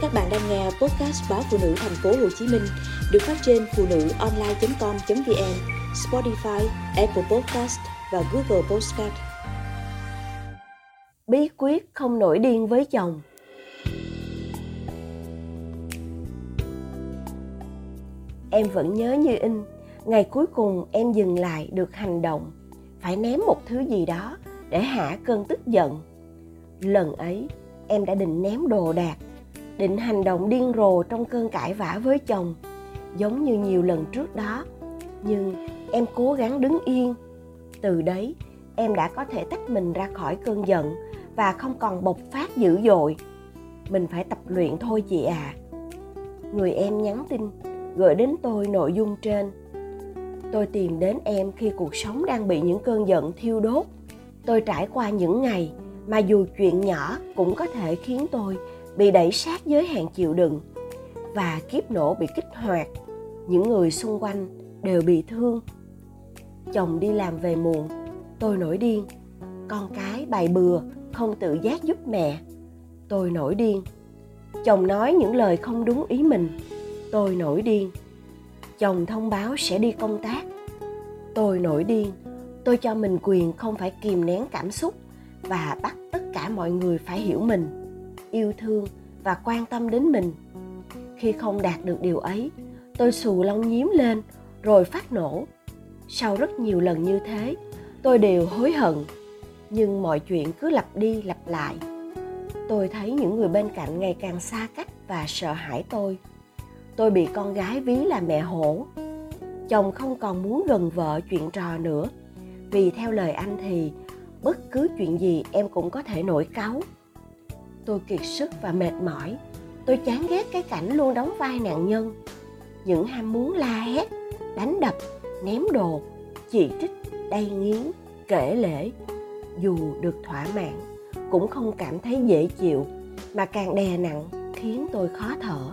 Các bạn đang nghe podcast báo phụ nữ thành phố Hồ Chí Minh được phát trên phụ nữ online.com.vn, Spotify, Apple Podcast và Google Podcast. Bí quyết không nổi điên với chồng. Em vẫn nhớ như in, ngày cuối cùng em dừng lại được hành động, phải ném một thứ gì đó để hạ cơn tức giận. Lần ấy, em đã định ném đồ đạc định hành động điên rồ trong cơn cãi vã với chồng, giống như nhiều lần trước đó. Nhưng em cố gắng đứng yên. Từ đấy, em đã có thể tách mình ra khỏi cơn giận và không còn bộc phát dữ dội. Mình phải tập luyện thôi chị à người em nhắn tin, gửi đến tôi nội dung trên. Tôi tìm đến em khi cuộc sống đang bị những cơn giận thiêu đốt. Tôi trải qua những ngày mà dù chuyện nhỏ cũng có thể khiến tôi bị đẩy sát giới hạn chịu đựng và kiếp nổ bị kích hoạt. Những người xung quanh đều bị thương. Chồng đi làm về muộn, tôi nổi điên. Con cái bày bừa, không tự giác giúp mẹ. Tôi nổi điên. Chồng nói những lời không đúng ý mình. Tôi nổi điên. Chồng thông báo sẽ đi công tác. Tôi nổi điên. Tôi cho mình quyền không phải kìm nén cảm xúc và bắt tất cả mọi người phải hiểu mình yêu thương và quan tâm đến mình. Khi không đạt được điều ấy, tôi xù lông nhím lên, rồi phát nổ. Sau rất nhiều lần như thế, tôi đều hối hận, nhưng mọi chuyện cứ lặp đi lặp lại. Tôi thấy những người bên cạnh ngày càng xa cách và sợ hãi tôi. Tôi bị con gái ví là mẹ hổ. Chồng không còn muốn gần vợ chuyện trò nữa. Vì theo lời anh thì, bất cứ chuyện gì em cũng có thể nổi cáu tôi kiệt sức và mệt mỏi. Tôi chán ghét cái cảnh luôn đóng vai nạn nhân. Những ham muốn la hét, đánh đập, ném đồ, chỉ trích, đay nghiến, kể lễ dù được thỏa mãn, cũng không cảm thấy dễ chịu, mà càng đè nặng, khiến tôi khó thở.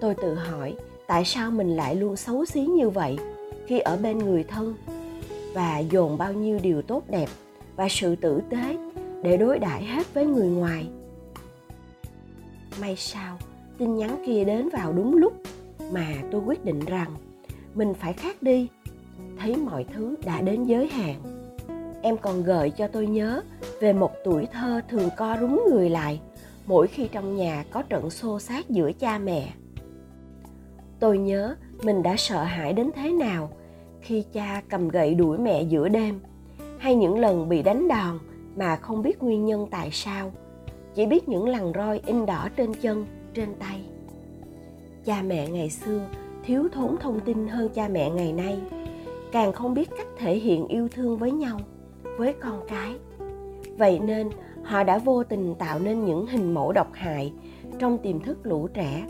Tôi tự hỏi, tại sao mình lại luôn xấu xí như vậy khi ở bên người thân? Và dồn bao nhiêu điều tốt đẹp và sự tử tế để đối đãi hết với người ngoài. May sao, tin nhắn kia đến vào đúng lúc mà tôi quyết định rằng mình phải khác đi. Thấy mọi thứ đã đến giới hạn, em còn gợi cho tôi nhớ về một tuổi thơ thường co rúm người lại mỗi khi trong nhà có trận xô xát giữa cha mẹ. Tôi nhớ mình đã sợ hãi đến thế nào khi cha cầm gậy đuổi mẹ giữa đêm, hay những lần bị đánh đòn mà không biết nguyên nhân tại sao. Chỉ biết những lằn roi in đỏ trên chân, trên tay. Cha mẹ ngày xưa thiếu thốn thông tin hơn cha mẹ ngày nay. Càng không biết cách thể hiện yêu thương với nhau, với con cái. Vậy nên, họ đã vô tình tạo nên những hình mẫu độc hại trong tiềm thức lũ trẻ.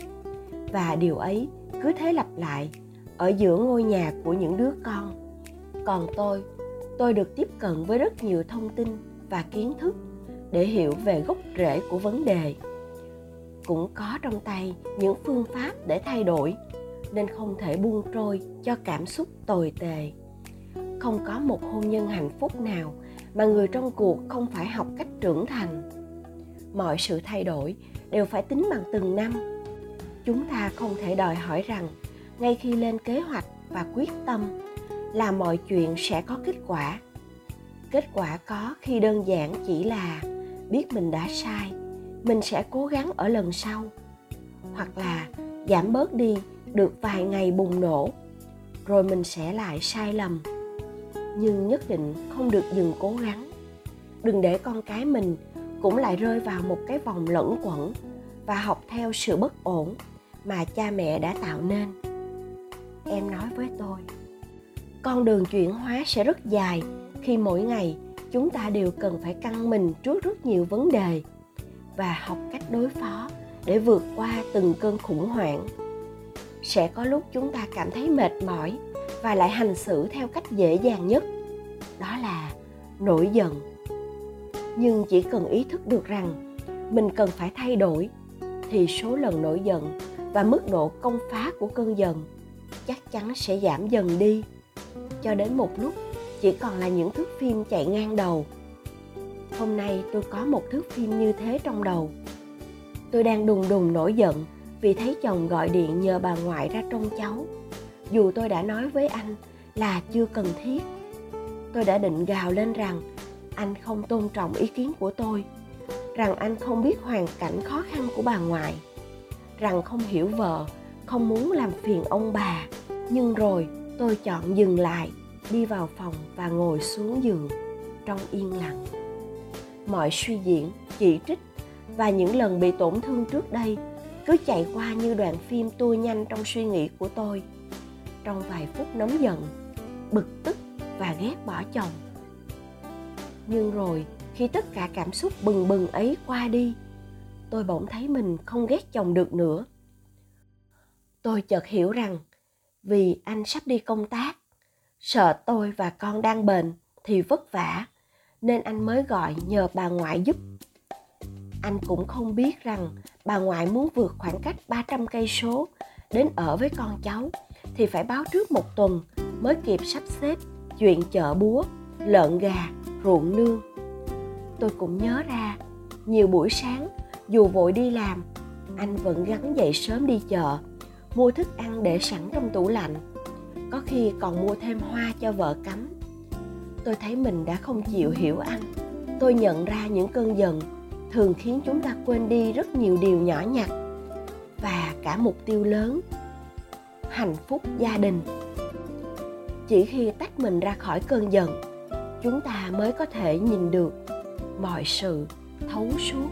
Và điều ấy cứ thế lặp lại ở giữa ngôi nhà của những đứa con. Còn tôi tôi được tiếp cận với rất nhiều thông tin và kiến thức để hiểu về gốc rễ của vấn đề. Cũng có trong tay những phương pháp để thay đổi, nên không thể buông trôi cho cảm xúc tồi tệ. Không có một hôn nhân hạnh phúc nào mà người trong cuộc không phải học cách trưởng thành. Mọi sự thay đổi đều phải tính bằng từng năm. Chúng ta không thể đòi hỏi rằng ngay khi lên kế hoạch và quyết tâm là mọi chuyện sẽ có kết quả kết quả có khi đơn giản chỉ là biết mình đã sai, mình sẽ cố gắng ở lần sau. Hoặc là giảm bớt đi được vài ngày bùng nổ, rồi mình sẽ lại sai lầm. Nhưng nhất định không được dừng cố gắng. Đừng để con cái mình cũng lại rơi vào một cái vòng lẫn quẩn và học theo sự bất ổn mà cha mẹ đã tạo nên. Em nói với tôi, con đường chuyển hóa sẽ rất dài khi mỗi ngày, chúng ta đều cần phải căng mình trước rất nhiều vấn đề và học cách đối phó để vượt qua từng cơn khủng hoảng. Sẽ có lúc chúng ta cảm thấy mệt mỏi và lại hành xử theo cách dễ dàng nhất, đó là nổi giận. Nhưng chỉ cần ý thức được rằng mình cần phải thay đổi, thì số lần nổi giận và mức độ công phá của cơn giận chắc chắn sẽ giảm dần đi. Cho đến một lúc chỉ còn là những thước phim chạy ngang đầu. Hôm nay tôi có một thước phim như thế trong đầu. Tôi đang đùng đùng nổi giận vì thấy chồng gọi điện nhờ bà ngoại ra trông cháu. Dù tôi đã nói với anh là chưa cần thiết, tôi đã định gào lên rằng anh không tôn trọng ý kiến của tôi, rằng anh không biết hoàn cảnh khó khăn của bà ngoại, rằng không hiểu vợ, không muốn làm phiền ông bà. Nhưng rồi tôi chọn dừng lại đi vào phòng và ngồi xuống giường trong yên lặng. Mọi suy diễn, chỉ trích và những lần bị tổn thương trước đây cứ chạy qua như đoạn phim tua nhanh trong suy nghĩ của tôi. Trong vài phút nóng giận, bực tức và ghét bỏ chồng. Nhưng rồi, khi tất cả cảm xúc bừng bừng ấy qua đi, tôi bỗng thấy mình không ghét chồng được nữa. Tôi chợt hiểu rằng, vì anh sắp đi công tác sợ tôi và con đang bệnh thì vất vả nên anh mới gọi nhờ bà ngoại giúp anh cũng không biết rằng bà ngoại muốn vượt khoảng cách 300 cây số đến ở với con cháu thì phải báo trước một tuần mới kịp sắp xếp chuyện chợ búa, lợn gà, ruộng nương. Tôi cũng nhớ ra, nhiều buổi sáng dù vội đi làm, anh vẫn gắng dậy sớm đi chợ, mua thức ăn để sẵn trong tủ lạnh. Có khi còn mua thêm hoa cho vợ cắm. Tôi thấy mình đã không chịu hiểu anh. Tôi nhận ra những cơn giận thường khiến chúng ta quên đi rất nhiều điều nhỏ nhặt và cả mục tiêu lớn, hạnh phúc gia đình chỉ khi tách mình ra khỏi cơn giận, chúng ta mới có thể nhìn được mọi sự thấu suốt